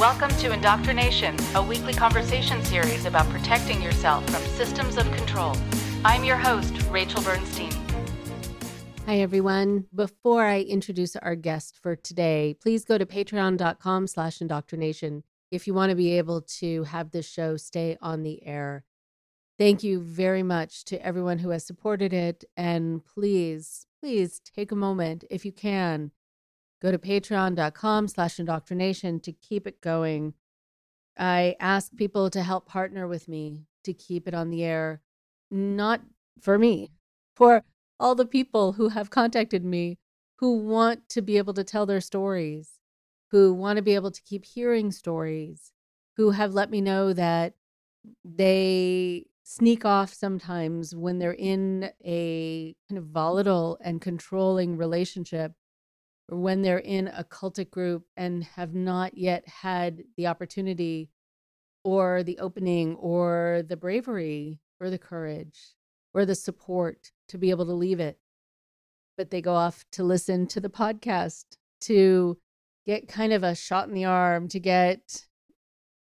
Welcome to Indoctrination, a weekly conversation series about protecting yourself from systems of control. I'm your host, Rachel Bernstein. Hi, everyone. Before I introduce our guest for today, please go to patreon.com slash indoctrination if you want to be able to have this show stay on the air. Thank you very much to everyone who has supported it. And please, please take a moment if you can Go to patreon.com slash indoctrination to keep it going. I ask people to help partner with me to keep it on the air, not for me, for all the people who have contacted me who want to be able to tell their stories, who want to be able to keep hearing stories, who have let me know that they sneak off sometimes when they're in a kind of volatile and controlling relationship or when they're in a cultic group and have not yet had the opportunity or the opening or the bravery or the courage or the support to be able to leave it. But they go off to listen to the podcast to get kind of a shot in the arm, to get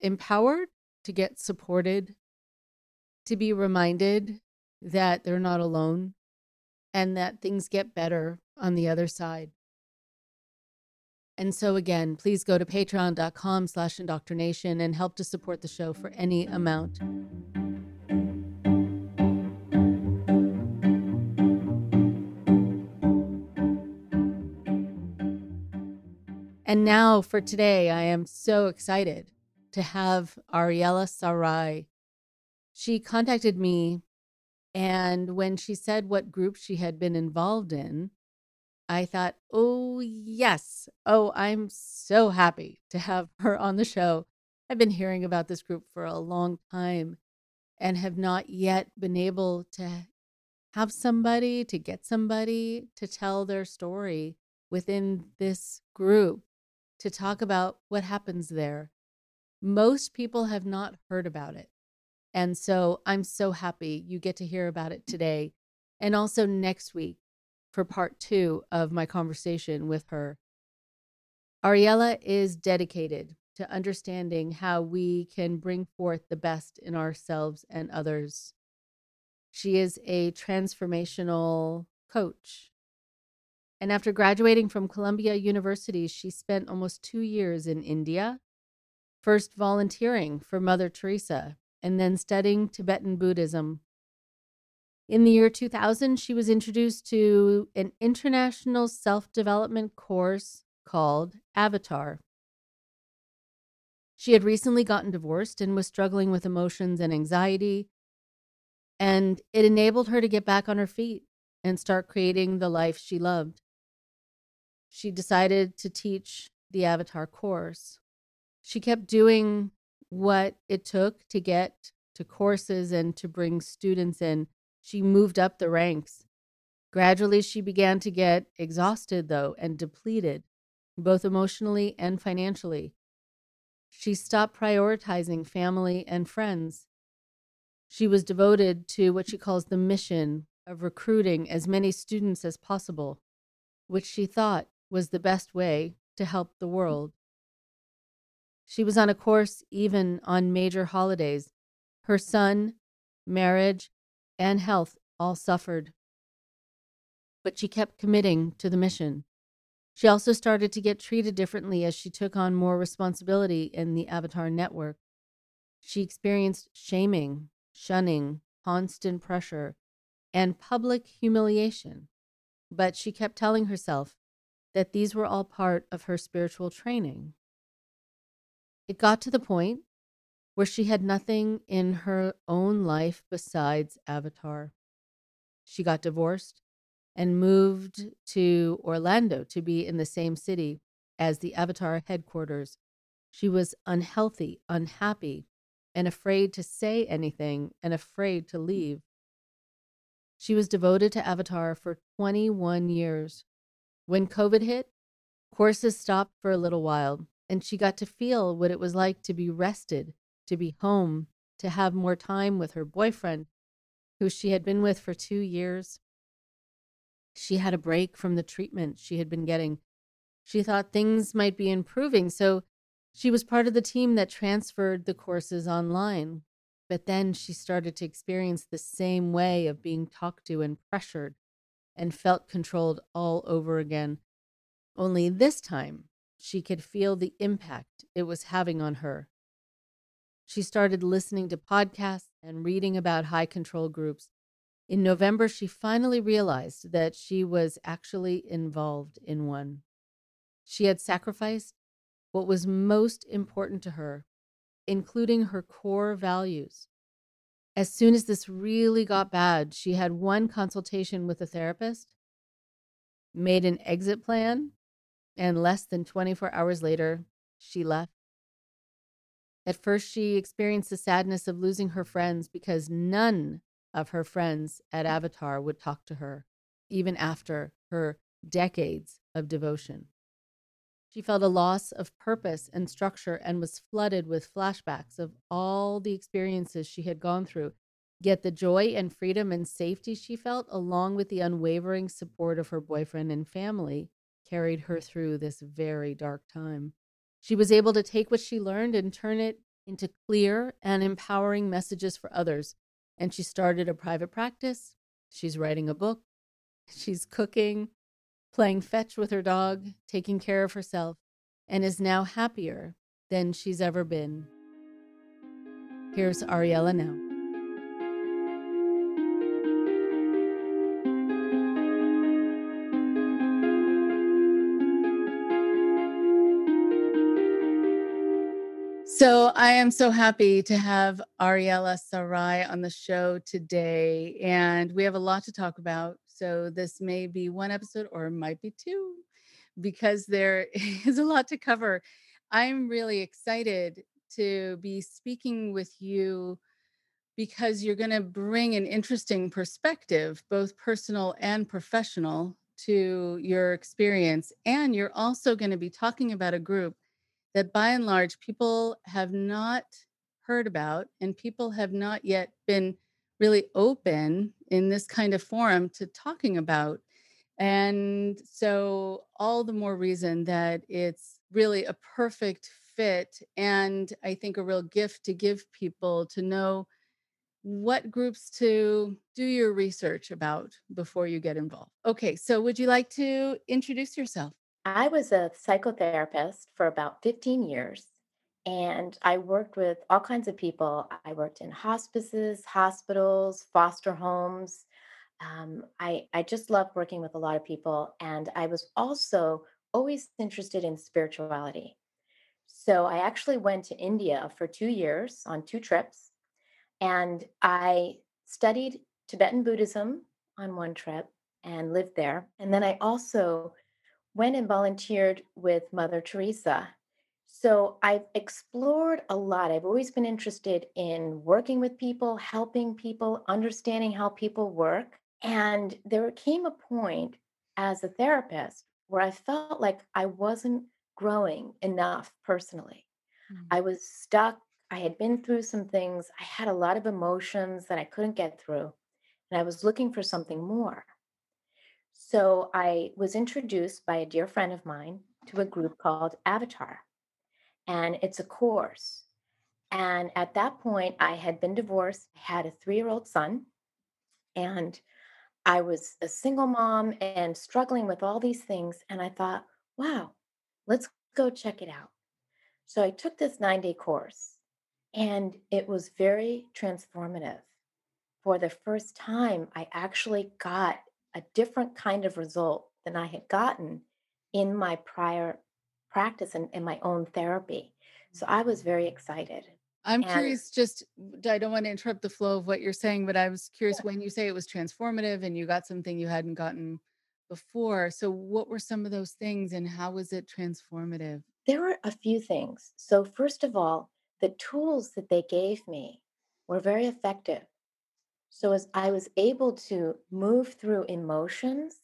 empowered, to get supported, to be reminded that they're not alone and that things get better on the other side. And so again, please go to patreon.com slash indoctrination and help to support the show for any amount. And now for today, I am so excited to have Ariella Sarai. She contacted me, and when she said what group she had been involved in, I thought, oh, yes. Oh, I'm so happy to have her on the show. I've been hearing about this group for a long time and have not yet been able to have somebody, to get somebody to tell their story within this group to talk about what happens there. Most people have not heard about it. And so I'm so happy you get to hear about it today. And also next week, for part two of my conversation with her. Ariella is dedicated to understanding how we can bring forth the best in ourselves and others. She is a transformational coach. And after graduating from Columbia University, she spent almost two years in India, first volunteering for Mother Teresa and then studying Tibetan Buddhism in the year 2000, she was introduced to an international self development course called Avatar. She had recently gotten divorced and was struggling with emotions and anxiety, and it enabled her to get back on her feet and start creating the life she loved. She decided to teach the Avatar course. She kept doing what it took to get to courses and to bring students in she moved up the ranks. Gradually, she began to get exhausted, though, and depleted, both emotionally and financially. She stopped prioritizing family and friends. She was devoted to what she calls the mission of recruiting as many students as possible, which she thought was the best way to help the world. She was on a course even on major holidays. Her son, marriage, and health all suffered. But she kept committing to the mission. She also started to get treated differently as she took on more responsibility in the Avatar network. She experienced shaming, shunning, constant pressure, and public humiliation. But she kept telling herself that these were all part of her spiritual training. It got to the point where she had nothing in her own life besides Avatar. She got divorced and moved to Orlando to be in the same city as the Avatar headquarters. She was unhealthy, unhappy, and afraid to say anything and afraid to mm. leave. She was devoted to Avatar for 21 years. When COVID hit, courses stopped for a little while, and she got to feel what it was like to be rested to be home, to have more time with her boyfriend, who she had been with for two years. She had a break from the treatment she had been getting. She thought things might be improving, so She was part of the team that transferred the courses online, but then she started to experience the same way of being talked to and pressured and felt controlled all over again. Only this time, she could feel the impact it was having on her. She started listening to podcasts and reading about high control groups. In November, she finally realized that she was actually involved in one. She had sacrificed what was most important to her, including her core values. As soon as this really got bad, she had one consultation with a therapist, made an exit plan, and less than 24 hours later, she left. At first, she experienced the sadness of losing her friends because none of her friends at mm. Avatar would talk to her, even after her decades of devotion. She felt a loss of purpose and structure and was flooded with flashbacks of all the experiences she had gone through. Yet the joy and freedom and safety she felt, along with the unwavering support of her boyfriend and family, carried her through this very dark time. She was able to take what she learned and turn it into clear and empowering messages for others. And she started a private practice. She's writing a book. She's cooking playing fetch with her dog, taking care of herself, and is now happier than she's ever been. Here's Ariella now. So I am so happy to have Ariella Sarai on the show today, and we have a lot to talk about. So this may be one episode or it might be two because there is a lot to cover. I'm really excited to be speaking with you because you're going to bring an interesting perspective, both personal and professional, to your experience. And you're also going to be talking about a group that by and large people have not heard about and people have not yet been really open in this kind of forum to talking about. And so, all the more reason that it's really a perfect fit and I think a real gift to give people to know what groups to do your research about before you get involved. Okay, so would you like to introduce yourself? I was a psychotherapist for about 15 years. And I worked with all kinds of people. I worked in hospices, hospitals, foster homes. Um, I, I just loved working with a lot of people. And I was also always interested in spirituality. So I actually went to India for two years on two trips. And I studied Tibetan Buddhism on one trip and lived there. And then I also went and volunteered with Mother Teresa so I've explored a lot. I've always been interested in working with people, helping people, understanding how people work. And there came a point as a therapist where I felt like I wasn't growing enough personally. Mm-hmm. I was stuck. I had been through some things. I had a lot of emotions that I couldn't get through. And I was looking for something more. So I was introduced by a dear friend of mine to a group called Avatar and it's a course. And at that point, I had been divorced, had a three year old son, and I was a single mom and struggling with all these things. And I thought, wow, let's go check it out. So I took this nine day course, and it was very transformative. For the first time, I actually got a different kind of result than I had gotten in my prior practice and, and my own therapy. So I was very mm. excited. I'm and, curious, just I don't want to interrupt the flow of what you're saying, but I was curious yeah. when you say it was transformative and you got something you hadn't gotten before. So, what were some of those things and how was it transformative? There were a few things. So, first of all, the tools that they gave me were very effective. So, as I was able to move through emotions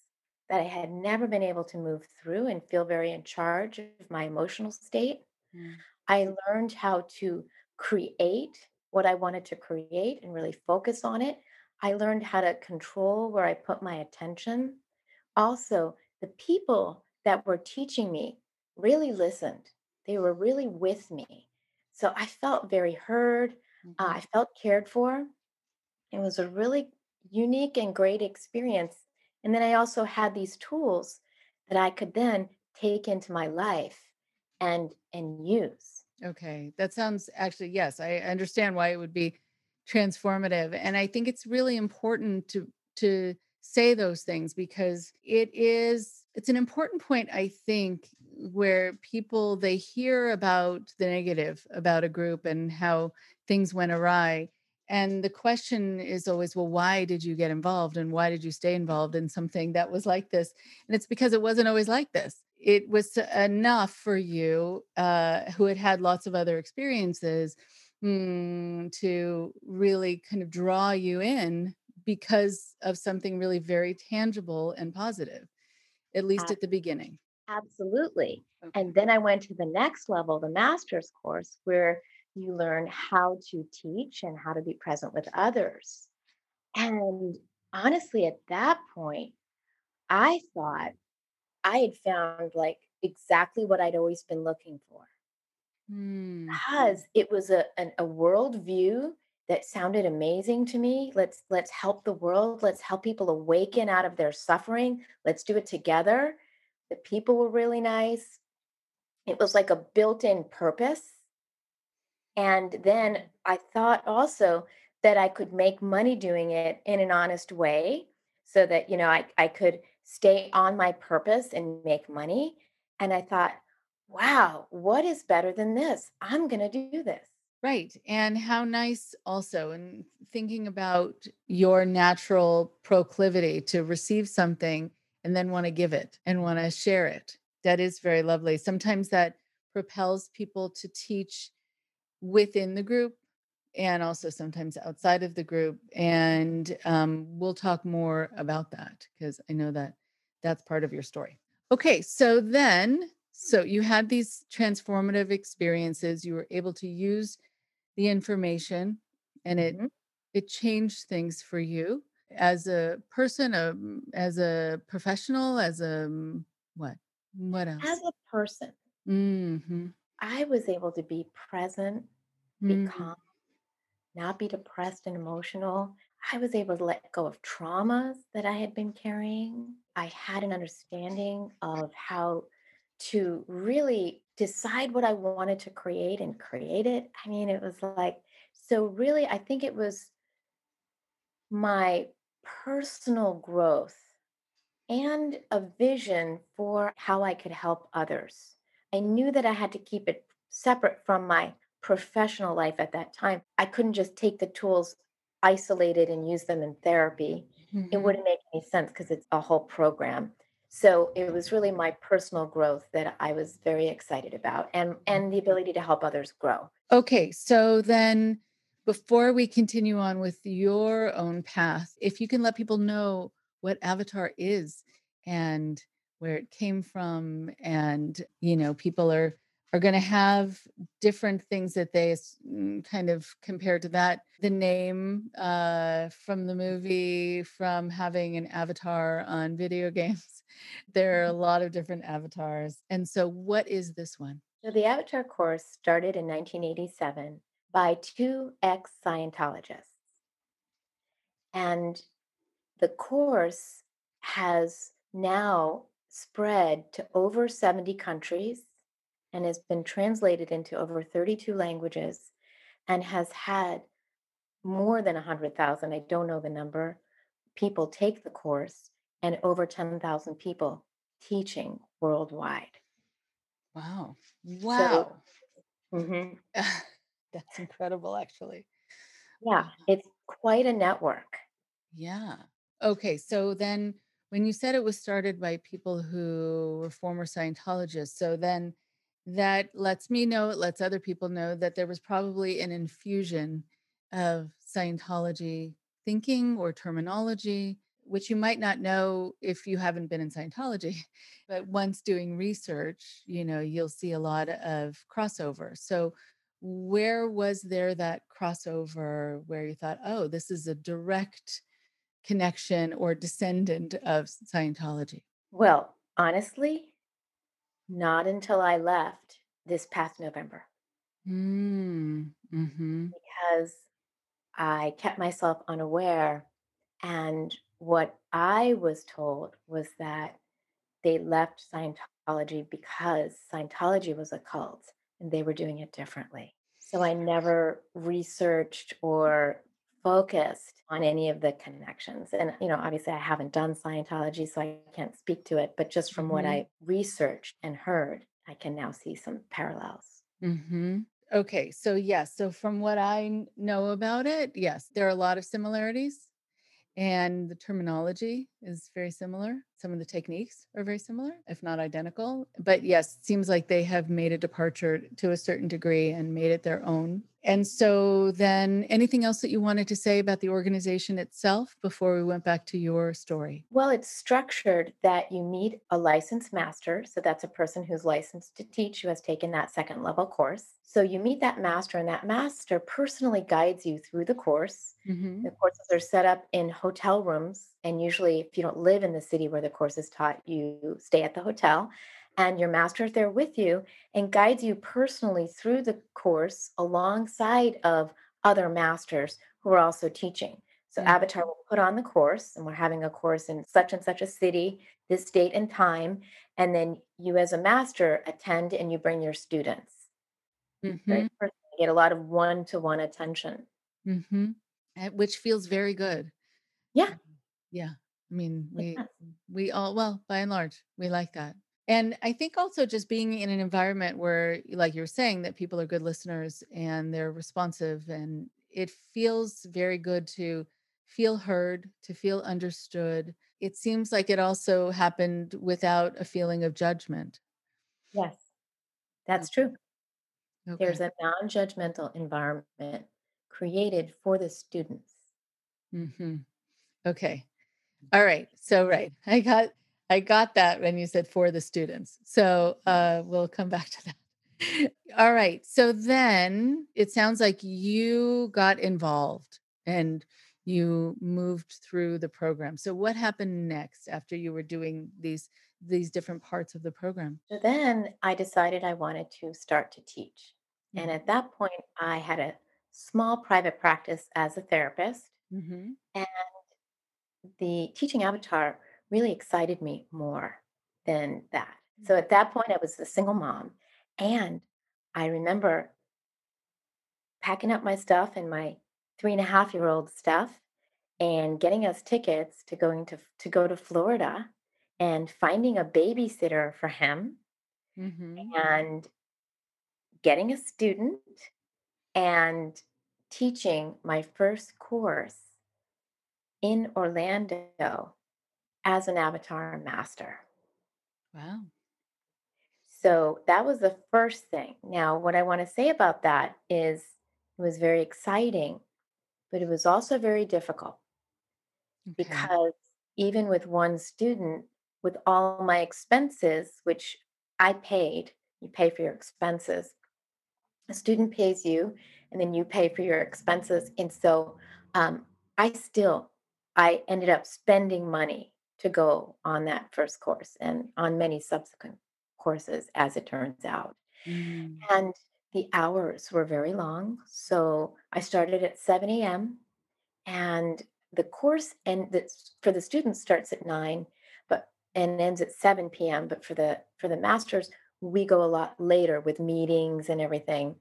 that I had never been able to move through and feel very in charge of my emotional state. Mm. I learned how to create what I wanted to create and really focus on it. I learned how to control where I put my attention. Also, the people that were teaching me really listened. they were really with me. So I felt very heard. Uh, Mhm. I felt cared for. It was a really unique and great experience. And then I also had these tools that I could then take into my life and and use. Okay, that sounds actually, yes, I understand why it would be transformative. And I think it's really important to to say those things because it is it's an important point I think where people they hear about the negative about a group and how things went awry and the question is always well why did you get involved and why did you stay involved in something that was like this and it's because it wasn't always like this it was enough for you uh, who had had lots of other experiences mm, to really kind of draw you in because of something really very tangible and positive, at least at the beginning. Absolutely. Okay. And then I went to the next level, the master's course, where you learn how to teach and how to be present with others. And honestly, at that point, I thought I had found like exactly what I'd always been looking for Mm, because it was a an, a world view that sounded amazing to me. Let's let's help the world. Let's help people awaken out of their suffering. Let's do it together. The people were really nice. It was like a built-in purpose. And then I thought also that I could make money doing it in an honest way so that, you know, I, I could stay on my purpose and make money. And I thought, wow, what is better than this? I'm going to do this. right. And how nice also, and thinking about your natural proclivity to receive something and then want to give it and want to share it. That is very lovely. Sometimes that propels people to teach within the group and also sometimes outside of the group. And um, we'll talk more about that because I know that that's part of your story. Okay, so then, so you had these transformative experiences. You were able to use the information, and it Mhm. it changed things for you as a person, um, as a professional, as a what? what? else? As a person, Mm-hmm. I was able to be present, be mm. calm, not be depressed and emotional. I was able to let go of traumas that I had been carrying. I had an understanding of how to really decide what I wanted to create and create it. I mean, it was like, so really, I think it was my personal growth and a vision for how I could help others. I knew that I had to keep it separate from my professional life at that time. I couldn't just take the tools isolated and use them in therapy. It Mm-hmm. wouldn't make any sense because it's a whole program. So it was really my personal growth that I was very excited about and and the ability to help others grow. Okay, so then before we continue on with your own path, if you can let people know what Avatar is and where it came from, and you know, people are are going to have different things that they mm, kind of compare to that. The name uh, from the movie, from having an avatar on video games, there are a lot of different avatars. And so, what is this one? So the Avatar course started in 1987 by two ex-Scientologists. And the course has now spread to over 70 countries and has been translated into over 32 languages and has had more than 100,000, I don't know the number, people take the course and over 10,000 people teaching worldwide. Wow. So, Wow. mhm, That's incredible, actually. yeah, it's quite a network. Yeah. Okay. So then when you said it was started by people who were former Scientologists, so then that lets me know, it lets other people know that there was probably an infusion of Scientology thinking or terminology, which you might not know if you haven't been in Scientology. But once doing research, you know, you'll see a lot of crossover. So where was there that crossover where you thought, oh, this is a direct connection or descendant of Scientology. Well, honestly, not until I left this past November Mm. Mhm. because I kept myself unaware. And what I was told was that they left Scientology because Scientology was a cult and they were doing it differently. So I never researched or focused on any of the connections. And, you know, obviously I haven't done Scientology, so I can't speak to it. But just from what Mhm. I researched and heard, I can now see some parallels. Mhm. Okay, so yes, so from what I know about it, yes, there are a lot of similarities, and the terminology is very similar. Some of the techniques are very similar, if not identical. But yes, it seems like they have made a departure to a certain degree and made it their own. And so then anything else that you wanted to say about the organization itself before we went back to your story? Well, it's structured that you meet a licensed master. So that's a person who's licensed to teach, who has taken that second level course. So you meet that master, and that master personally guides you through the course. Mhm. The courses are set up in hotel rooms. And usually, if you don't live in the city where the course is taught, you stay at the hotel. And your master is there with you and guides you personally through the course alongside of other masters who are also teaching. So Mm. Avatar will put on the course, and we're having a course in such and such a city, this date and time. And then you, as a master, attend and you bring your students. Very Mhm. personal. You get a lot of one to one attention. Mhm. Eh, which feels very good. Yeah, Yeah. I mean, we we all well, by and large, we like that. And I think also just being in an environment where, like you were saying, that people are good listeners and they're responsive and it feels very good to feel heard, to feel understood. It seems like it also happened without a feeling of judgment. Yes, that's true. Okay. There's a non judgmental environment created for the students. Mm-hmm. Okay. All right. So right. I got I got that when you said for the students. So uh we'll come back to that. All right. So then it sounds like you got involved and you moved through the program. So what happened next after you were doing these these different parts of the program? So then I decided I wanted to start to teach. And at Mhm. that point, I had a small private practice as a therapist. Mhm. And the teaching avatar really excited me more than that. So at that point, I was a single mom. And I remember packing up my stuff and my three and a half year old stuff and getting us tickets to going to to go to Florida and finding a babysitter for him Mhm. and getting a student and teaching my first course in Orlando as an avatar master. Wow. So that was the first thing. Now, what I want to say about that is it was very exciting, but it was also very difficult Okay. because even with one student, with all my expenses, which I paid, you pay for your expenses. A student pays you, and then you pay for your expenses. And so um, I still, I ended up spending money to go on that first course and on many subsequent courses, as it turns out. Mm. And the hours were very long. So I started at 7 a.m. and the course and that's for the students starts at 9 but and ends at 7 p.m. But for the for the masters, we go a lot later with meetings and everything.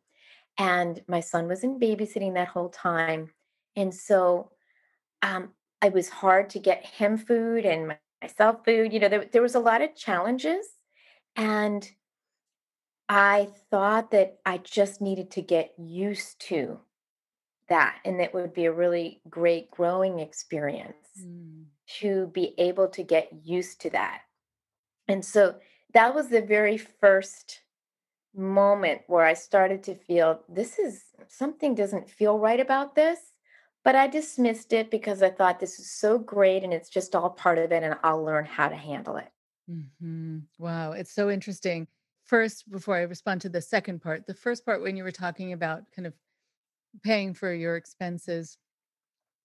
And my son was in babysitting that whole time. And so um, it was hard to get him food and myself food. You know, there, there was a lot of challenges. And I thought that I just needed to get used to that. And it would be a really great growing experience Mm. to be able to get used to that. And so that was the very first moment where I started to feel this is something doesn't feel right about this. But I dismissed it because I thought this is so great and it's just all part of it and I'll learn how to handle it. Mhm. Wow, it's so interesting. First, before I respond to the second part, the first part when you were talking about kind of paying for your expenses,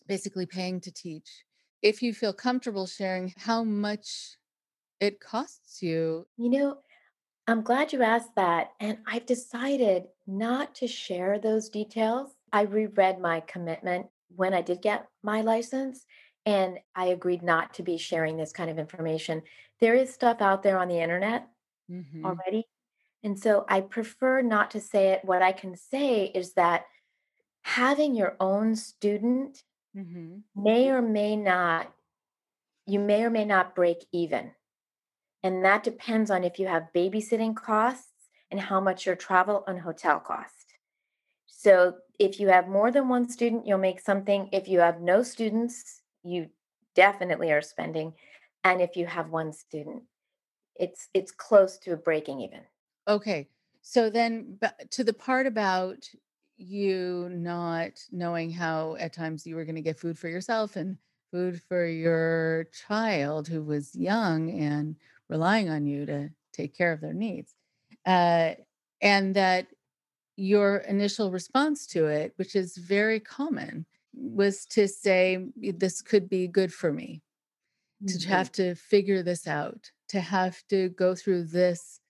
basically paying to teach. If you feel comfortable sharing how much it costs you. You know, I'm glad you asked that. And I've decided not to share those details. I reread my commitment when I did get my license, and I agreed not to be sharing this kind of information. There is stuff out there on the internet hmm already. And so I prefer not to say it. What I can say is that having your own student hmm may or may not, you may or may not break even. And that depends on if you have babysitting costs and how much your travel and hotel cost. So if you have more than one student, you'll make something. If you have no students, you definitely are spending. And if you have one student, it's it's close to breaking even. Okay. So then to the part about you not knowing how at times you were going to get food for yourself and food for your child who was young and relying on you to take care of their needs. Uh, and that your initial response to it, which is very common, was to say, This could be good for me to Mhm. have to figure this out, to have to go through this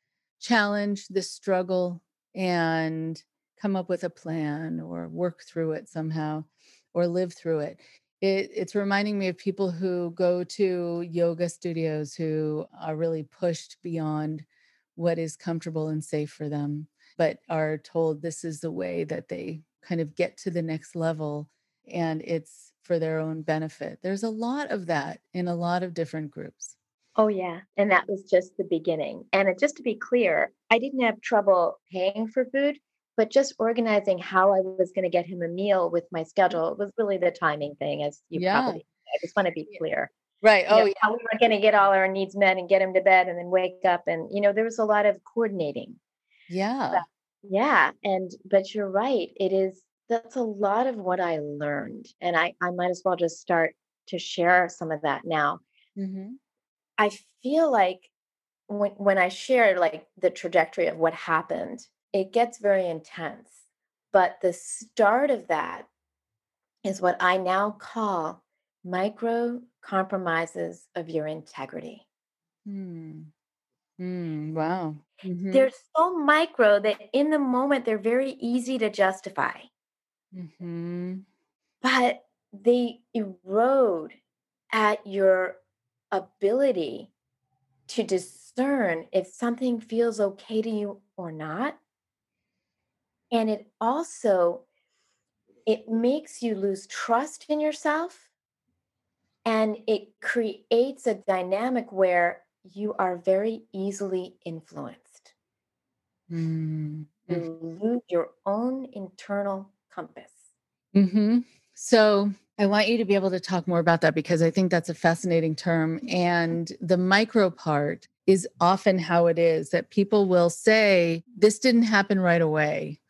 challenge, this struggle, and come up with a plan or work through it somehow or live through it. it. It's reminding me of people who go to yoga studios who are really pushed beyond what is comfortable and safe for them, but are told this is the way that they kind of get to the next level and it's for their own benefit. There's a lot of that in a lot of different groups. Oh, yeah. And that was just the beginning. And it, just to be clear, I didn't have trouble paying for food, but just organizing how I was going to get him a meal with my schedule was really the timing thing, as you Yeah. probably, I just want to be clear. Right. You know, Oh, yeah. how we were going to get all our needs met and get him to bed and then wake up. And, you know, there was a lot of coordinating. Yeah. Yeah. And, but you're right. It is, that's a lot of what I learned. And I, I might as well just start to share some of that now. hmm I feel like when when I share like the trajectory of what happened, it gets very intense. But the start of that is what I now call micro compromises of your integrity. Hmm. Mm, wow. hmm They're so micro that in the moment they're very easy to justify, hmm but they erode at your ability to discern if something feels okay to you or not. And it also it makes you lose trust in yourself and it creates a dynamic where you are very easily influenced mm you lose your own internal compass hmm So I want you to be able to talk more about that because I think that's a fascinating term. And the micro part is often how it is that people will say, This didn't happen right away.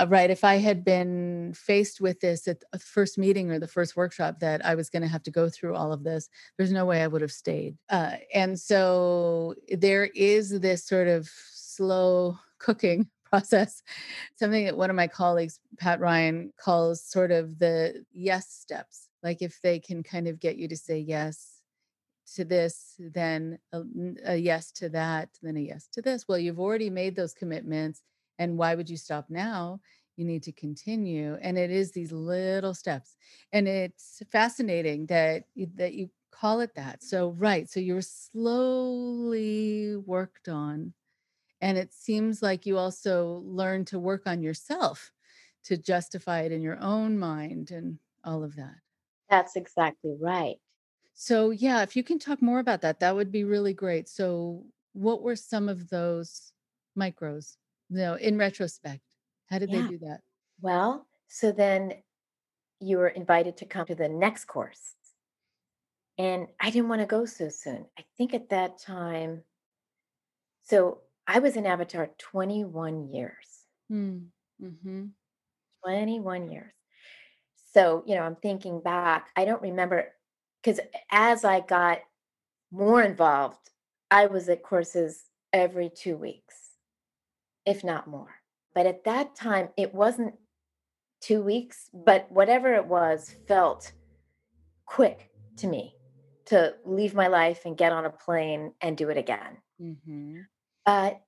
Uh, right. If I had been faced with this at the first meeting or the first workshop that I was going to have to go through all of this, there's no way I would have stayed. Uh, and so there is this sort of slow cooking process something that one of my colleagues, Pat Ryan, calls sort of the yes steps. Like if they can kind of get you to say yes to this, then a yes to that, then a yes to this. Well, you've already made those commitments. And why would you stop now? You need to continue. And it is these little steps. And it's fascinating that you- that you call it that. So right. So you're slowly worked on and it seems like you also learn to work on yourself to justify it in your own mind and all of that. that's exactly right So, yeah, if you can talk more about that, that would be really great. So, what were some of those micros? Know, in retrospect, how did they do that? well so then you were invited to come to the next course and i didn't want to go so soon i think at that time So I was in Avatar 21 years, Hmm. Mm-hmm. 21 years. So, you know, I'm thinking back, I don't remember because as I got more involved, I was at courses every two weeks, if not more. But at that time, it wasn't two weeks, but whatever it was felt quick to me to leave my life and get on a plane and do it again. Mm-hmm. But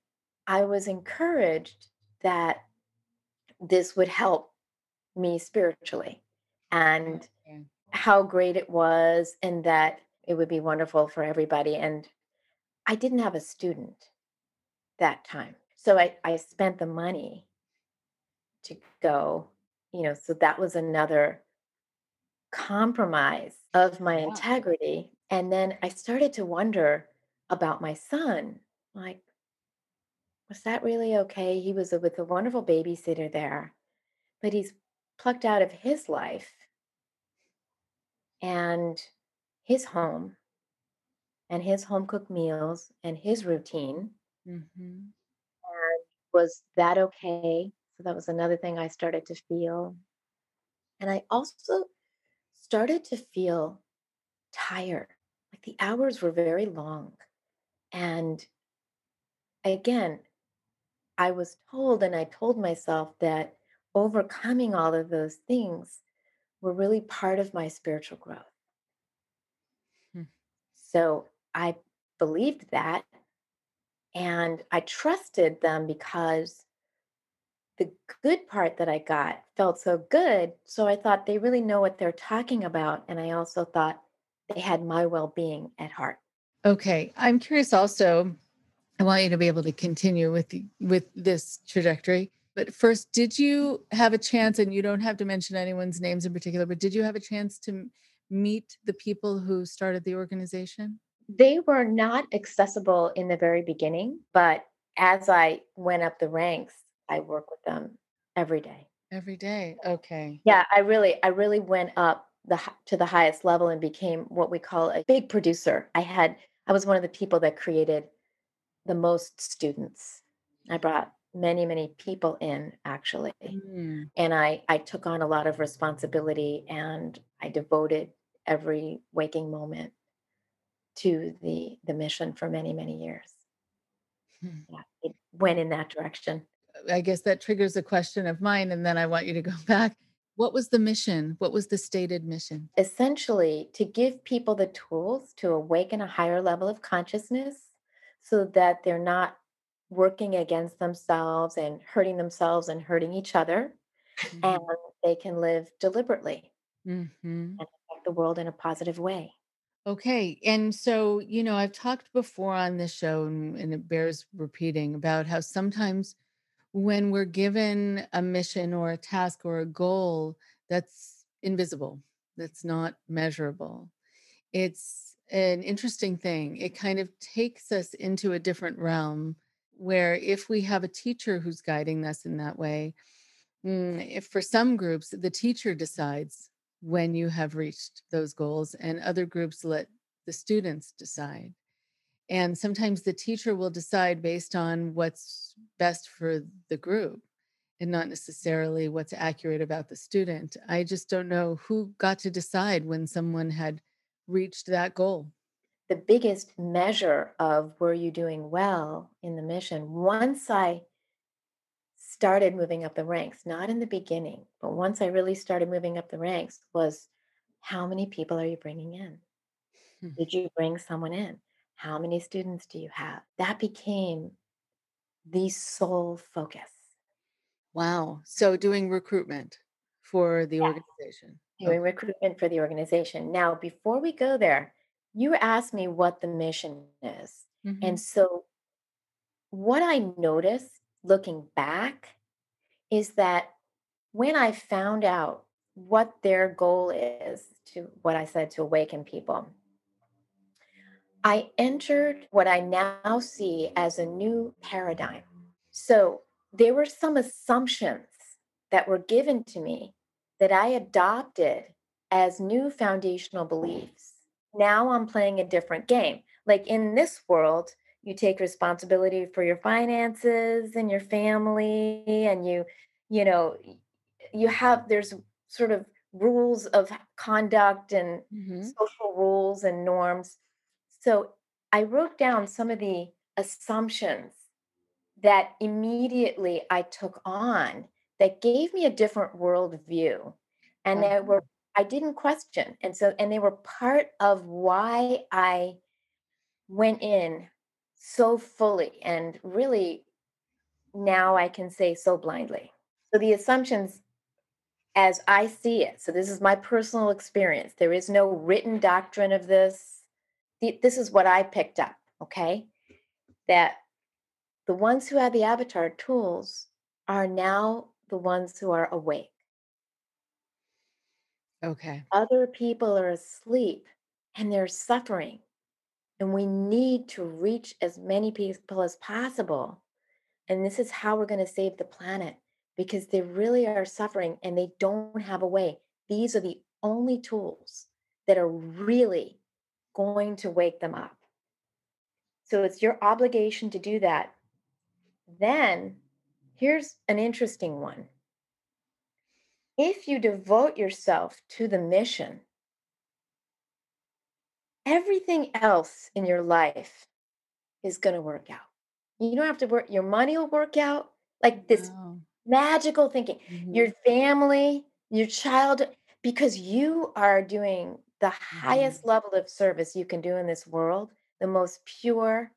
I was encouraged that this would help me spiritually and Okay. how great it was and that it would be wonderful for everybody. And I didn't have a student that time. So I, I spent the money to go, you know, so that was another compromise of my Yeah. integrity. And then I started to wonder about my son. Like, was that really okay? He was a, with a wonderful babysitter there, but he's plucked out of his life and his home and his home cooked meals and his routine. Mhm. Was that okay? So that was another thing I started to feel. And I also started to feel tired. Like the hours were very long. And again, I was told, and I told myself that overcoming all of those things were really part of my spiritual growth. Hmm. So I believed that and I trusted them because the good part that I got felt so good. So I thought they really know what they're talking about. And I also thought they had my well being at heart. Okay. I'm curious also. I want you to be able to continue with the, with this trajectory. But first, did you have a chance and you don't have to mention anyone's names in particular, but did you have a chance to meet the people who started the organization? They were not accessible in the very beginning, but as I went up the ranks, I work with them every day. Every day. Okay. Yeah, I really I really went up the to the highest level and became what we call a big producer. I had I was one of the people that created the most students. I brought many many people in actually. Mm. And I I took on a lot of responsibility and I devoted every waking moment to the the mission for many many years. Hmm. Yeah, it went in that direction. I guess that triggers a question of mine, and then I want you to go back. What was the mission? What was the stated mission? essentially to give people the tools to awaken a higher level of consciousness so that they're not working against themselves and hurting themselves and hurting each other and Mhm. they can live deliberately Mhm. and affect the world in a positive way Okay. And so, you know, I've talked before on this show, and, and it bears repeating about how sometimes when we're given a mission or a task or a goal that's invisible, that's not measurable, it's an interesting thing. It kind of takes us into a different realm where if we have a teacher who's guiding us in that way, Mm, if for some groups, the teacher decides when you have reached those goals, and other groups let the students decide. And sometimes the teacher will decide based on what's best for the group and not necessarily what's accurate about the student. I just don't know who got to decide when someone had reached that goal. the biggest measure of were you doing well in the mission once i started moving up the ranks not in the beginning but once i really started moving up the ranks was how many people are you bringing in Hmm. Did you bring someone in? How many students do you have? That became the sole focus. Wow. So doing recruitment for the Yeah. organization. Doing recruitment for the organization. Now, before we go there, you asked me what the mission is. Mhm. And so, what I noticed looking back is that when I found out what their goal is to what I said to awaken people, I entered what I now see as a new paradigm. So there were some assumptions that were given to me that I adopted as new foundational beliefs. Now I'm playing a different game. Like in this world, you take responsibility for your finances and your family and you you know you have there's sort of rules of conduct and Mhm. social rules and norms so I wrote down some of the assumptions that immediately I took on that gave me a different worldview. And they Uh-huh. were, I didn't question. And so, and they were part of why I went in so fully and really now I can say so blindly. So the assumptions as I see it, so this is my personal experience. There is no written doctrine of this. This is what I picked up, okay? That the ones who have the avatar tools are now the ones who are awake. Okay. Other people are asleep and they're suffering. And we need to reach as many people as possible. And this is how we're going to save the planet because they really are suffering and they don't have a way. These are the only tools that are really going to wake them up. So it's your obligation to do that. Then here's an interesting one. If you devote yourself to the mission, everything else in your life is going to work out. You don't have to work, your money will work out. Like this Wow. magical thinking, Mhm. your family, your child, because you are doing the highest level of service you can do in this world, the most pure,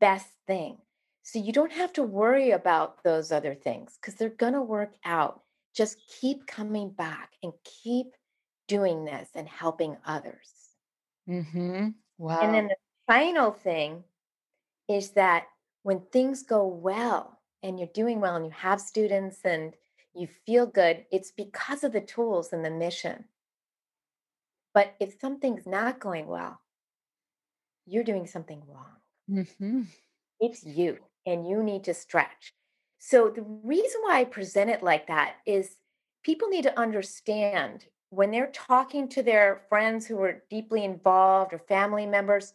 best thing. So you don't have to worry about those other things because they're going to work out. Just keep coming back and keep doing this and helping others. Mhm. Wow. And then the final thing is that when things go well and you're doing well and you have students and you feel good, it's because of the tools and the mission. But if something's not going well, you're doing something wrong. Mhm. It's you and you need to stretch. So the reason why I present it like that is people need to understand when they're talking to their friends who are deeply involved or family members,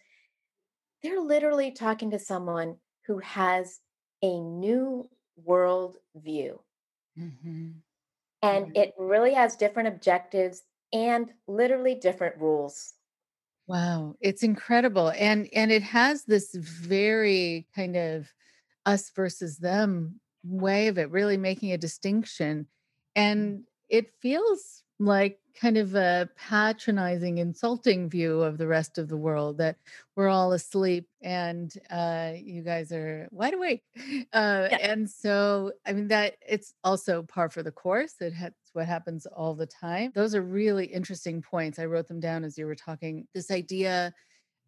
they're literally talking to someone who has a new world view. Mhm. And Mhm. it really has different objectives and literally different rules. Wow, it's incredible, and and it has this very kind of us versus them way of it, really making a distinction, and it feels like kind of a patronizing, insulting view of the rest of the world that we're all asleep and uh, you guys are wide awake, uh, Yeah. and so I mean that it's also par for the course. It ha- it's what happens all the time. Those are really interesting points. I wrote them down as you were talking. This idea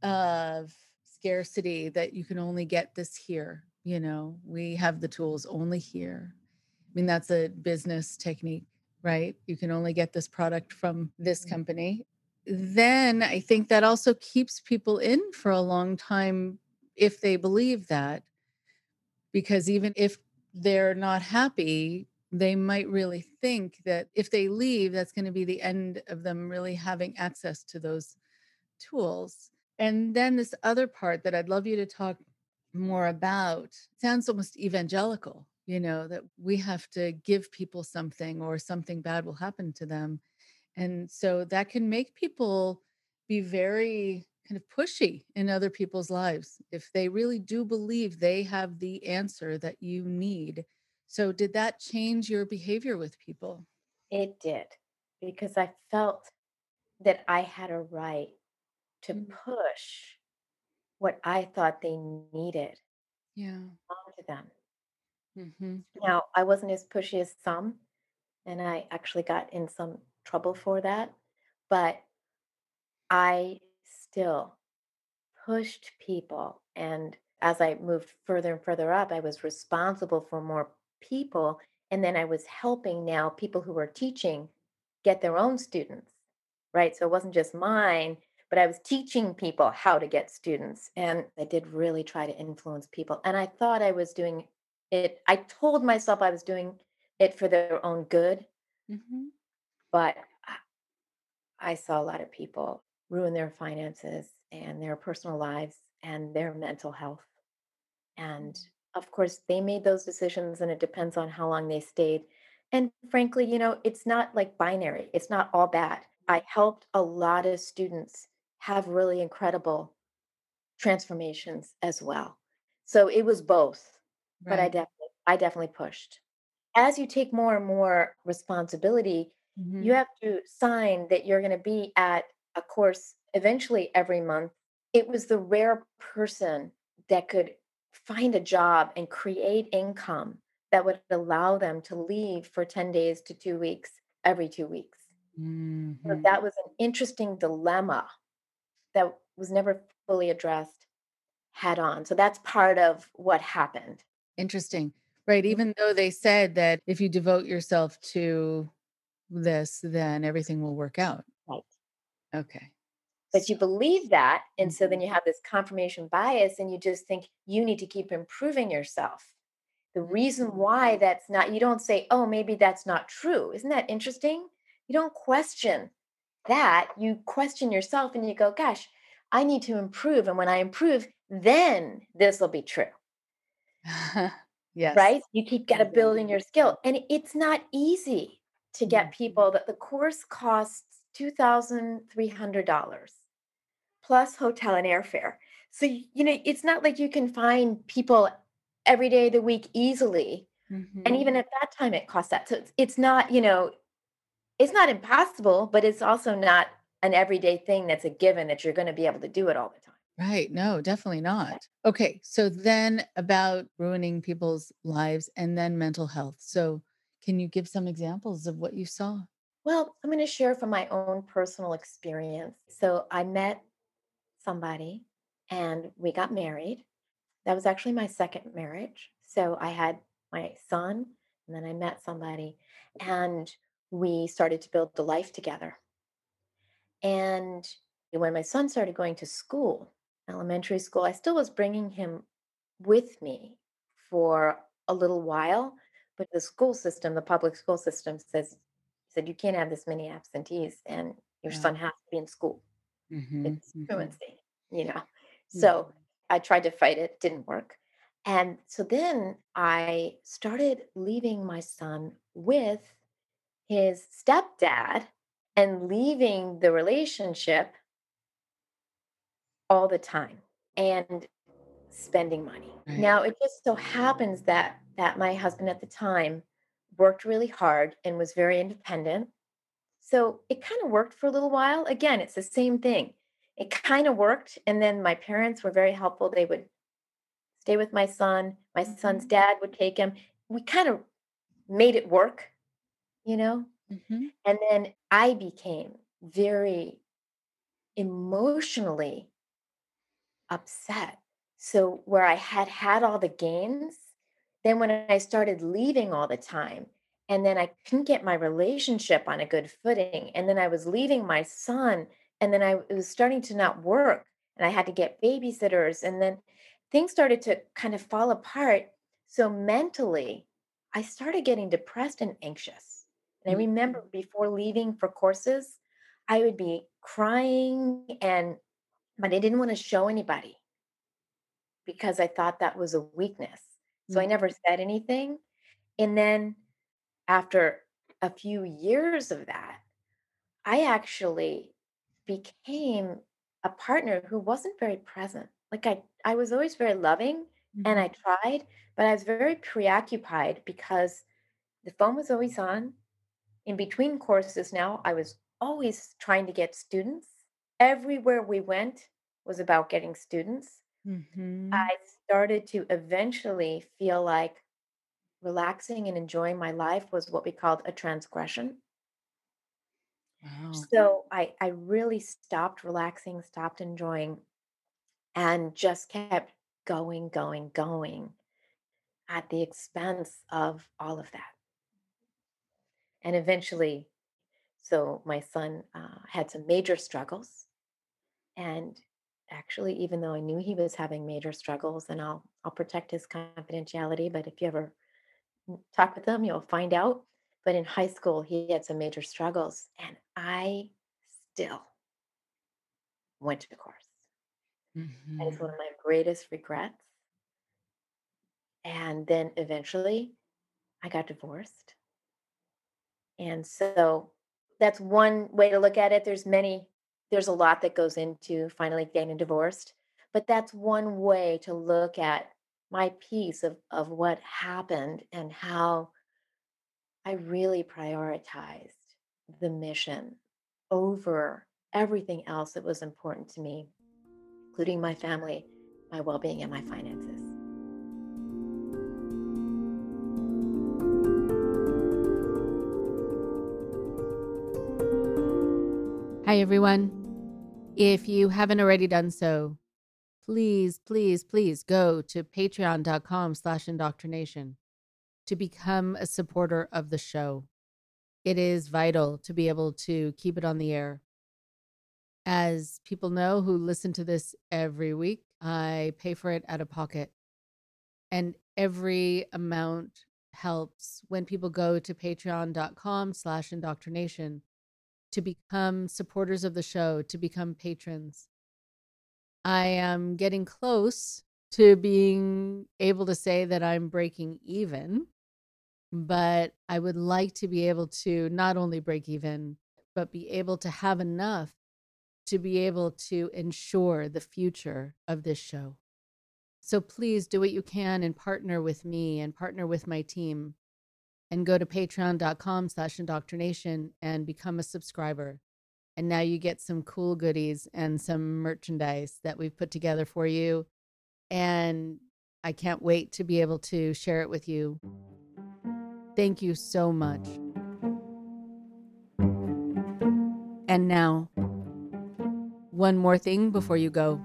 of scarcity that you can only get this here. You know, we have the tools only here. I mean, that's a business technique, right? You can only get this product from this Mhm. company. Then I think that also keeps people in for a long time if they believe that because even if they're not happy, they might really think that if they leave, that's going to be the end of them really having access to those tools. And then this other part that I'd love you to talk more about sounds almost evangelical, you know, that we have to give people something or something bad will happen to them. And so that can make people be very kind of pushy in other people's lives if they really do believe they have the answer that you need. So, did that change your behavior with people? It did because I felt that I had a right to Mm, push what I thought they needed Yeah. onto them. Hmm Now, I wasn't as pushy as some, and I actually got in some trouble for that, but I still pushed people. And as I moved further and further up, I was responsible for more people. And then I was helping now people who were teaching get their own students, right? So it wasn't just mine, but I was teaching people how to get students. And I did really try to influence people. And I thought I was doing it, I told myself I was doing it for their own good, hmm but I I saw a lot of people ruin their finances and their personal lives and their mental health. And of course, they made those decisions, and it depends on how long they stayed. And frankly, you know, it's not like binary, it's not all bad. I helped a lot of students have really incredible transformations as well. So it was both, but I definitely, I definitely pushed. As you take more and more responsibility, you hmm have to sign that you're going to be at a course eventually every month. It was the rare person that could find a job and create income that would allow them to leave for 10 days to two weeks every two weeks. So Mhm. that was an interesting dilemma that was never fully addressed head on. So that's part of what happened. Interesting. Right, even though they said that if you devote yourself to this, then everything will work out. Right. Okay. But you believe that. And so then Mhm. you have this confirmation bias and you just think you need to keep improving yourself. The reason why that's not, you don't say, oh, maybe that's not true. Isn't that interesting? You don't question that. You question yourself and you go, gosh, I need to improve. And when I improve, then this will be true. Yes. right? You keep got to building your skill, and it's not easy to get Mhm. people. That the course costs two thousand three hundred dollars plus hotel and airfare. So you know it's not like you can find people every day of the week easily, and Mhm. even at that time it costs that. So it's, it's not you know it's not impossible, but it's also not an everyday thing that's a given that you're going to be able to do it all the time. Right. No, definitely not. Okay. So then about ruining people's lives and then mental health. So can you give some examples of what you saw? Well, I'm going to share from my own personal experience. So I met somebody and we got married. That was actually my second marriage. So I had my son and then I met somebody and we started to build the life together. And when my son started going to school, elementary school, I still was bringing him with me for a little while. But the school system, the public school system says, said you can't have this many absentees and your Yeah. son has to be in school. Mhm, It's mhm. you know. Yeah. So I tried to fight it, didn't work. And so then I started leaving my son with his stepdad and leaving the relationship all the time and spending money. Right. Now it just so happens that that my husband at the time worked really hard and was very independent. So it kind of worked for a little while. Again, it's the same thing. It kind of worked and then my parents were very helpful. They would stay with my son. My son's Mhm. dad would take him. We kind of made it work, you know? Mhm. And then I became very emotionally upset. So where I had had all the gains, then when I started leaving all the time, and then I couldn't get my relationship on a good footing, and then I was leaving my son, and then I was starting to not work, and I had to get babysitters, and then things started to kind of fall apart. So mentally, I started getting depressed and anxious. And I Mm. remember before leaving for courses, I would be crying and but I didn't want to show anybody because I thought that was a weakness. So I Mm. never said anything. And then after a few years of that, I actually became a partner who wasn't very present. Like I I was always very loving and I tried, but I was very preoccupied because the phone was always on. In between courses now, I was always trying to get students. Everywhere we went was about getting students. Mhm. I started to eventually feel like relaxing and enjoying my life was what we called a transgression. Wow. So I, I really stopped relaxing, stopped enjoying, and just kept going, going, going at the expense of all of that. And eventually, so my son uh, had some major struggles. And actually, even though I knew he was having major struggles, and I'll I'll protect his confidentiality, but if you ever talk with him, you'll find out. But in high school, he had some major struggles, and I still went to the course. That is one Mhm. of my greatest regrets. And then eventually, I got divorced. And so that's one way to look at it. There's many, there's a lot that goes into finally getting divorced but that's one way to look at my piece of, of what happened and how i really prioritized the mission over everything else that was important to me including my family my well-being and my finances Hi, everyone. If you haven't already done so, please, please, please go to patreon.com slash indoctrination to become a supporter of the show. It is vital to be able to keep it on the air. As people know who listen to this every week, I pay for it out of pocket. And every amount helps when people go to patreon.com slash indoctrination to become supporters of the show, to become patrons. I am getting close to being able to say that I'm breaking even, but I would like to be able to not only break even, but be able to have enough to be able to ensure the future of this show. So please do what you can and partner with me and partner with my team and go to patreon.com slash indoctrination and become a subscriber. And now you get some cool goodies and some merchandise that we've put together for you. And I can't wait to be able to share it with you. Thank you so much. And now, one more thing before you go.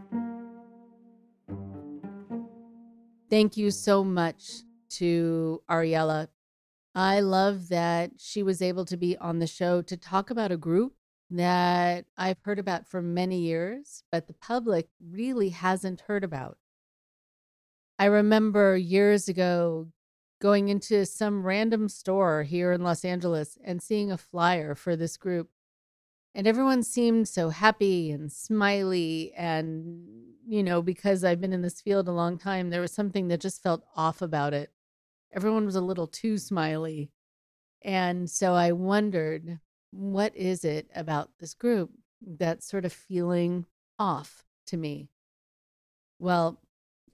Thank you so much to Ariella. I love that she was able to be on the show to talk about a group that I've heard about for many years, but the public really hasn't heard about. I remember years ago going into some random store here in Los Angeles and seeing a flyer for this group. And everyone seemed so happy and smiley. And, you know, because I've been in this field a long time, there was something that just felt off about it. Everyone was a little too smiley. And so I wondered, what is it about this group that's sort of feeling off to me? Well,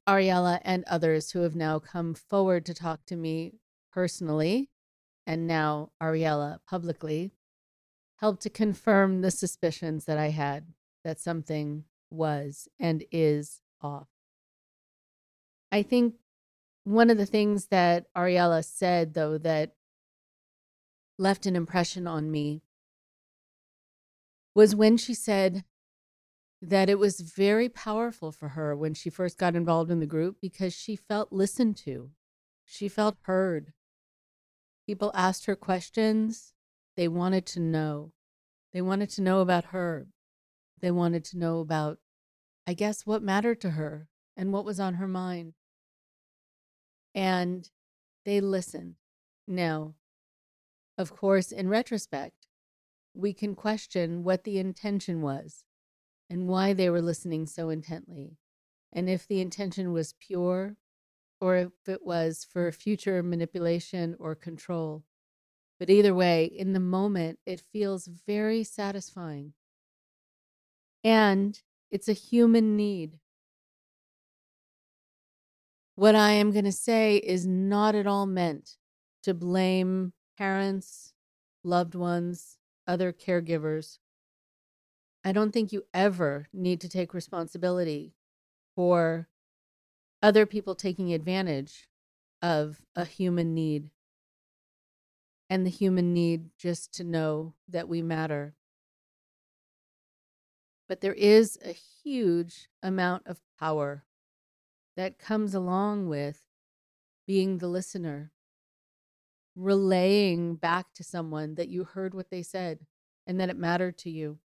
Ariella and others who have now come forward to talk to me personally, and now Ariella publicly, helped to confirm the suspicions that I had that something was and is off. I think one of the things that Ariella said, though, that left an impression on me was when she said that it was very powerful for her when she first got involved in the group because she felt listened to. She felt heard. People asked her questions. They wanted to know. They wanted to know about her. They wanted to know about, I guess, what mattered to her and what was on her mind. And they listened. Now, of course, in retrospect, we can question what the intention was and why they were listening so intently, and if the intention was pure or if it was for future manipulation or control. But either way, in the moment, it feels very satisfying. And it's a human need. What I am going to say is not at all meant to blame parents, loved ones, other caregivers I don't think you ever need to take responsibility for other people taking advantage of a human need and the human need just to know that we matter. But there is a huge amount of power that comes along with being the listener, relaying back to someone that you heard what they said and that it mattered to you.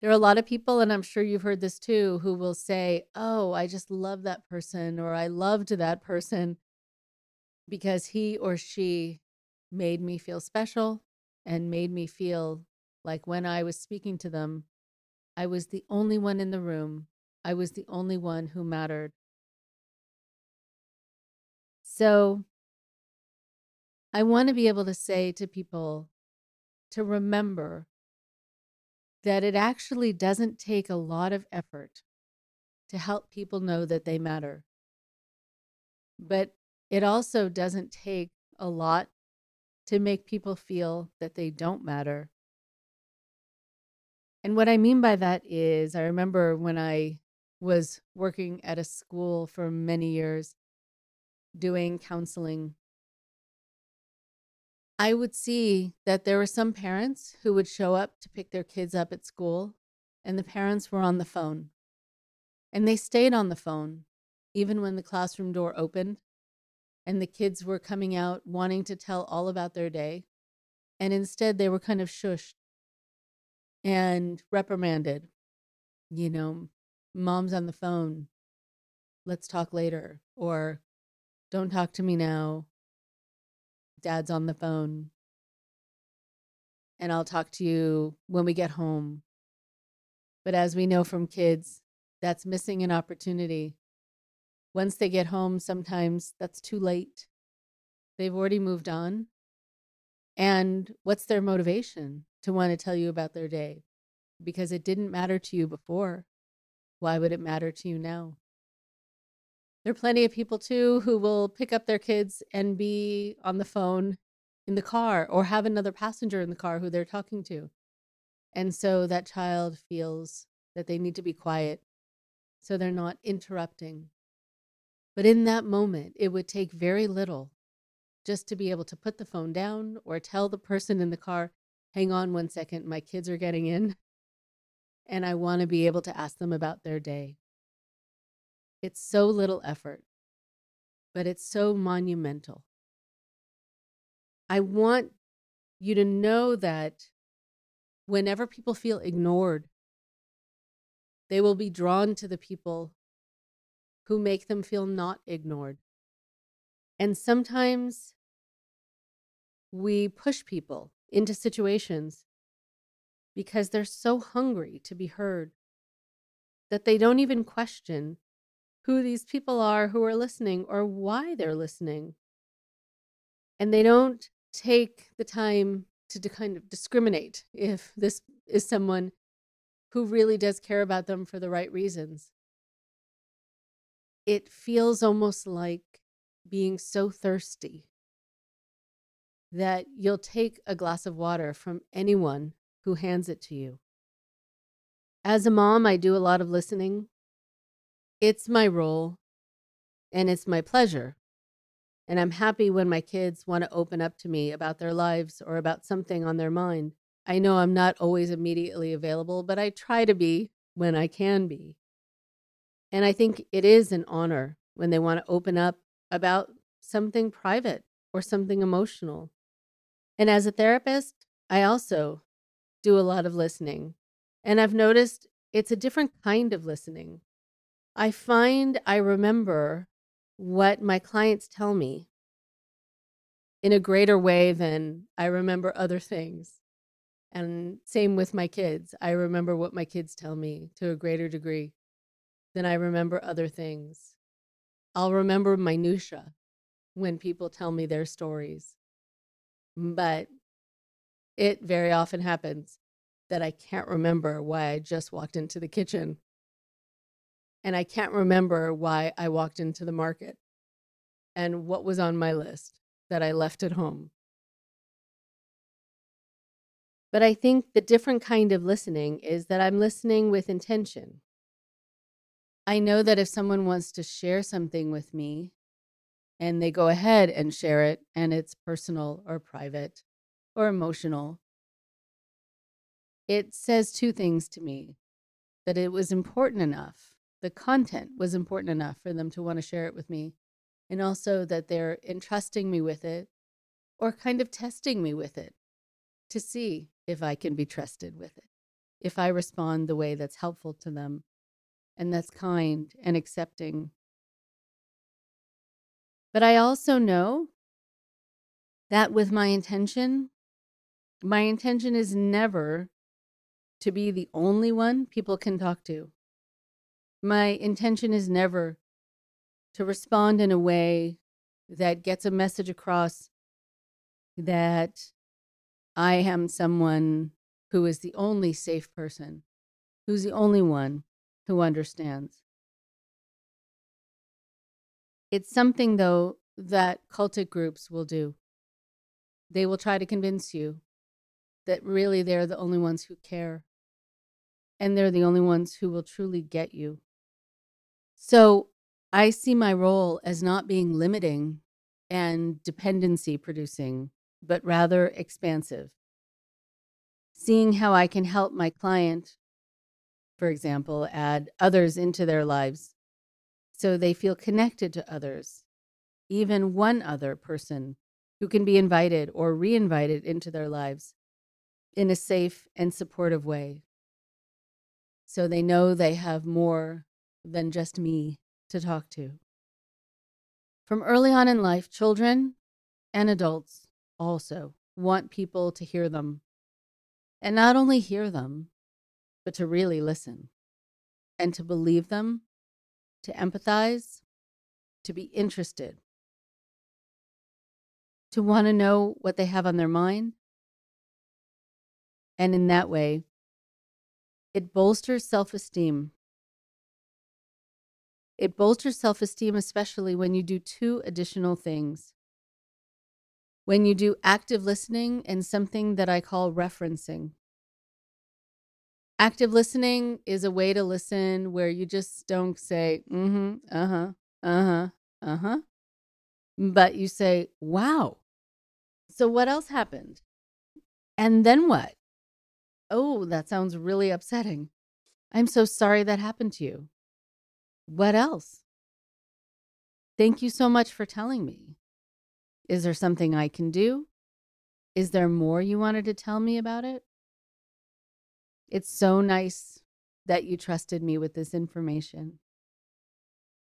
There are a lot of people, and I'm sure you've heard this too, who will say, Oh, I just love that person, or I loved that person because he or she made me feel special and made me feel like when I was speaking to them, I was the only one in the room. I was the only one who mattered. So I want to be able to say to people to remember that it actually doesn't take a lot of effort to help people know that they matter. But it also doesn't take a lot to make people feel that they don't matter. And what I mean by that is, I remember when I was working at a school for many years doing counseling. I would see that there were some parents who would show up to pick their kids up at school, and the parents were on the phone. And they stayed on the phone, even when the classroom door opened and the kids were coming out wanting to tell all about their day. And instead, they were kind of shushed and reprimanded. You know, mom's on the phone. Let's talk later. Or don't talk to me now. Dad's on the phone. And I'll talk to you when we get home. But as we know from kids, that's missing an opportunity. Once they get home, sometimes that's too late. They've already moved on. And what's their motivation to want to tell you about their day? Because it didn't matter to you before. Why would it matter to you now? There are plenty of people too who will pick up their kids and be on the phone in the car or have another passenger in the car who they're talking to. And so that child feels that they need to be quiet so they're not interrupting. But in that moment, it would take very little just to be able to put the phone down or tell the person in the car, hang on one second, my kids are getting in. And I want to be able to ask them about their day. It's so little effort, but it's so monumental. I want you to know that whenever people feel ignored they will be drawn to the people who make them feel not ignored. And sometimes we push people into situations because they're so hungry to be heard that they don't even question who these people are who are listening or why they're listening. And they don't take the time to kind of discriminate if this is someone who really does care about them for the right reasons. It feels almost like being so thirsty that you'll take a glass of water from anyone who hands it to you. As a mom, I do a lot of listening. It's my role and it's my pleasure. And I'm happy when my kids want to open up to me about their lives or about something on their mind. I know I'm not always immediately available, but I try to be when I can be. And I think it is an honor when they want to open up about something private or something emotional. And as a therapist, I also do a lot of listening. And I've noticed it's a different kind of listening. I find I remember what my clients tell me in a greater way than I remember other things. And same with my kids. I remember what my kids tell me to a greater degree than I remember other things. I'll remember minutia when people tell me their stories. But it very often happens that I can't remember why I just walked into the kitchen. And I can't remember why I walked into the market and what was on my list that I left at home. But I think the different kind of listening is that I'm listening with intention. I know that if someone wants to share something with me and they go ahead and share it and it's personal or private or emotional, it says two things to me that it was important enough, the content was important enough for them to want to share it with me, and also that they're entrusting me with it or kind of testing me with it to see if I can be trusted with it, if I respond the way that's helpful to them and that's kind and accepting. But I also know that with my intention, my intention is never to be the only one people can talk to. My intention is never to respond in a way that gets a message across that I am someone who is the only safe person, who's the only one who understands. It's something, though, that cultic groups will do. They will try to convince you that really they're the only ones who care, and they're the only ones who will truly get you. So I see my role as not being limiting and dependency producing but rather expansive. Seeing how I can help my client, for example, add others into their lives so they feel connected to others, even one other person who can be invited or reinvited into their lives in a safe and supportive way. So they know they have more than just me to talk to. From early on in life, children and adults also want people to hear them. And not only hear them, but to really listen and to believe them, to empathize, to be interested, to want to know what they have on their mind. And in that way, it bolsters self esteem. It bolsters self esteem, especially when you do two additional things. When you do active listening and something that I call referencing. Active listening is a way to listen where you just don't say, mm hmm, uh huh, uh huh, uh huh, but you say, wow. So what else happened? And then what? Oh, that sounds really upsetting. I'm so sorry that happened to you. What else? Thank you so much for telling me. Is there something I can do? Is there more you wanted to tell me about it? It's so nice that you trusted me with this information.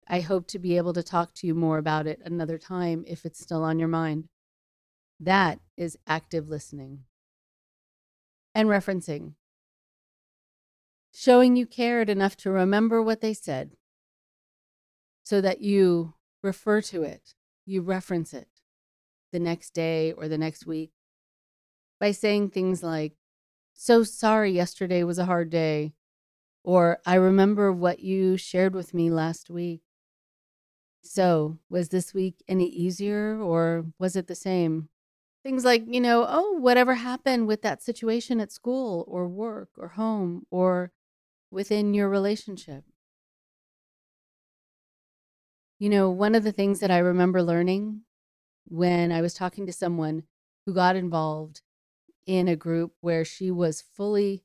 I hope to be able to talk to you more about it another time if it's still on your mind. That is active listening. And referencing. Showing you cared enough to remember what they said so that you refer to it, you reference it the next day or the next week by saying things like, so sorry yesterday was a hard day. Or I remember what you shared with me last week. So, was this week any easier or was it the same? Things like, you know, oh, whatever happened with that situation at school or work or home or within your relationship. You know, one of the things that I remember learning when I was talking to someone who got involved in a group where she was fully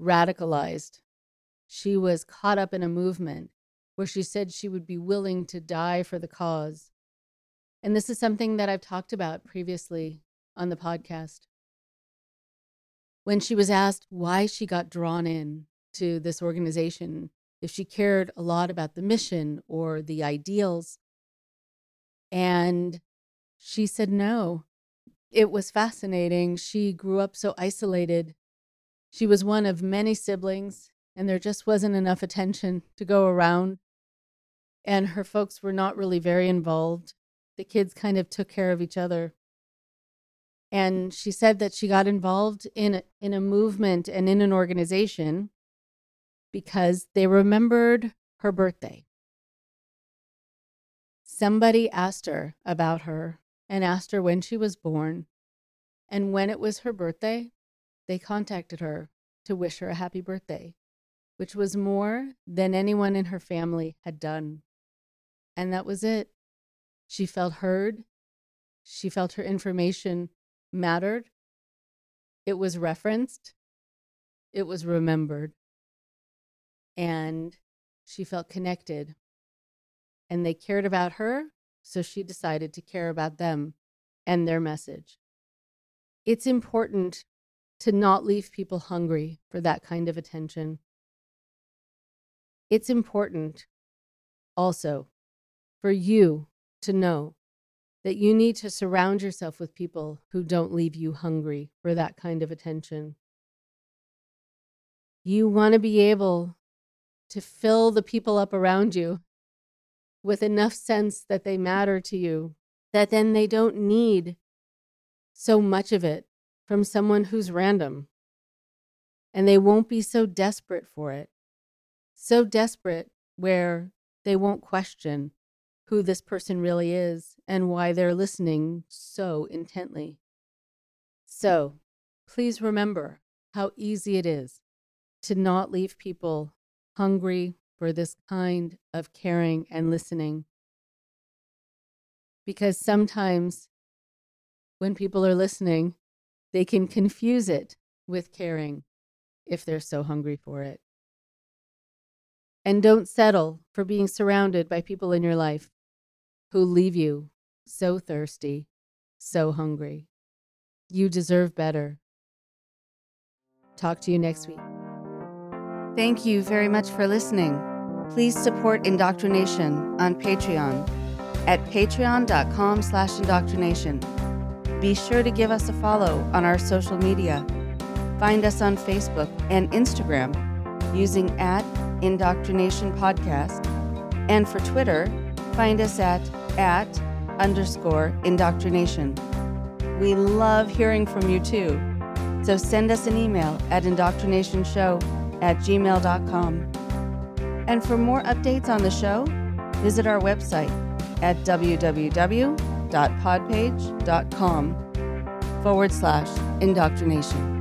radicalized. She was caught up in a movement where she said she would be willing to die for the cause. And this is something that I've talked about previously on the podcast. When she was asked why she got drawn in to this organization, if she cared a lot about the mission or the ideals, and she said no it was fascinating. She grew up so isolated. She was one of many siblings, and there just wasn't enough attention to go around. And her folks were not really very involved. The kids kind of took care of each other. And she said that she got involved in a, in a movement and in an organization because they remembered her birthday. Somebody asked her about her and asked her when she was born. And when it was her birthday, they contacted her to wish her a happy birthday, which was more than anyone in her family had done. And that was it. She felt heard. She felt her information mattered. It was referenced. It was remembered. And she felt connected. And they cared about her so she decided to care about them and their message. It's important to not leave people hungry for that kind of attention. It's important also for you to know that you need to surround yourself with people who don't leave you hungry for that kind of attention. You want to be able to fill the people up around you with enough sense that they matter to you, that then they don't need so much of it from someone who's random. And they won't be so desperate for it. So desperate where they won't question who this person really is and why they're listening so intently. So please remember how easy it is to not leave people hungry for this kind of caring and listening. Because sometimes when people are listening, they can confuse it with caring if they're so hungry for it. And don't settle for being surrounded by people in your life who leave you so thirsty, so hungry. You deserve better. Talk to you next week. Thank you very much for listening. Please support Indoctrination on Patreon at patreon.com slash indoctrination. Be sure to give us a follow on our social media. Find us on Facebook and Instagram using at Indoctrination Podcast. And for Twitter, find us at at underscore indoctrination. We love hearing from you too. So send us an email at indoctrinationshow at gmail.com. And for more updates on the show, visit our website at www.podpage.com forward slash indoctrination.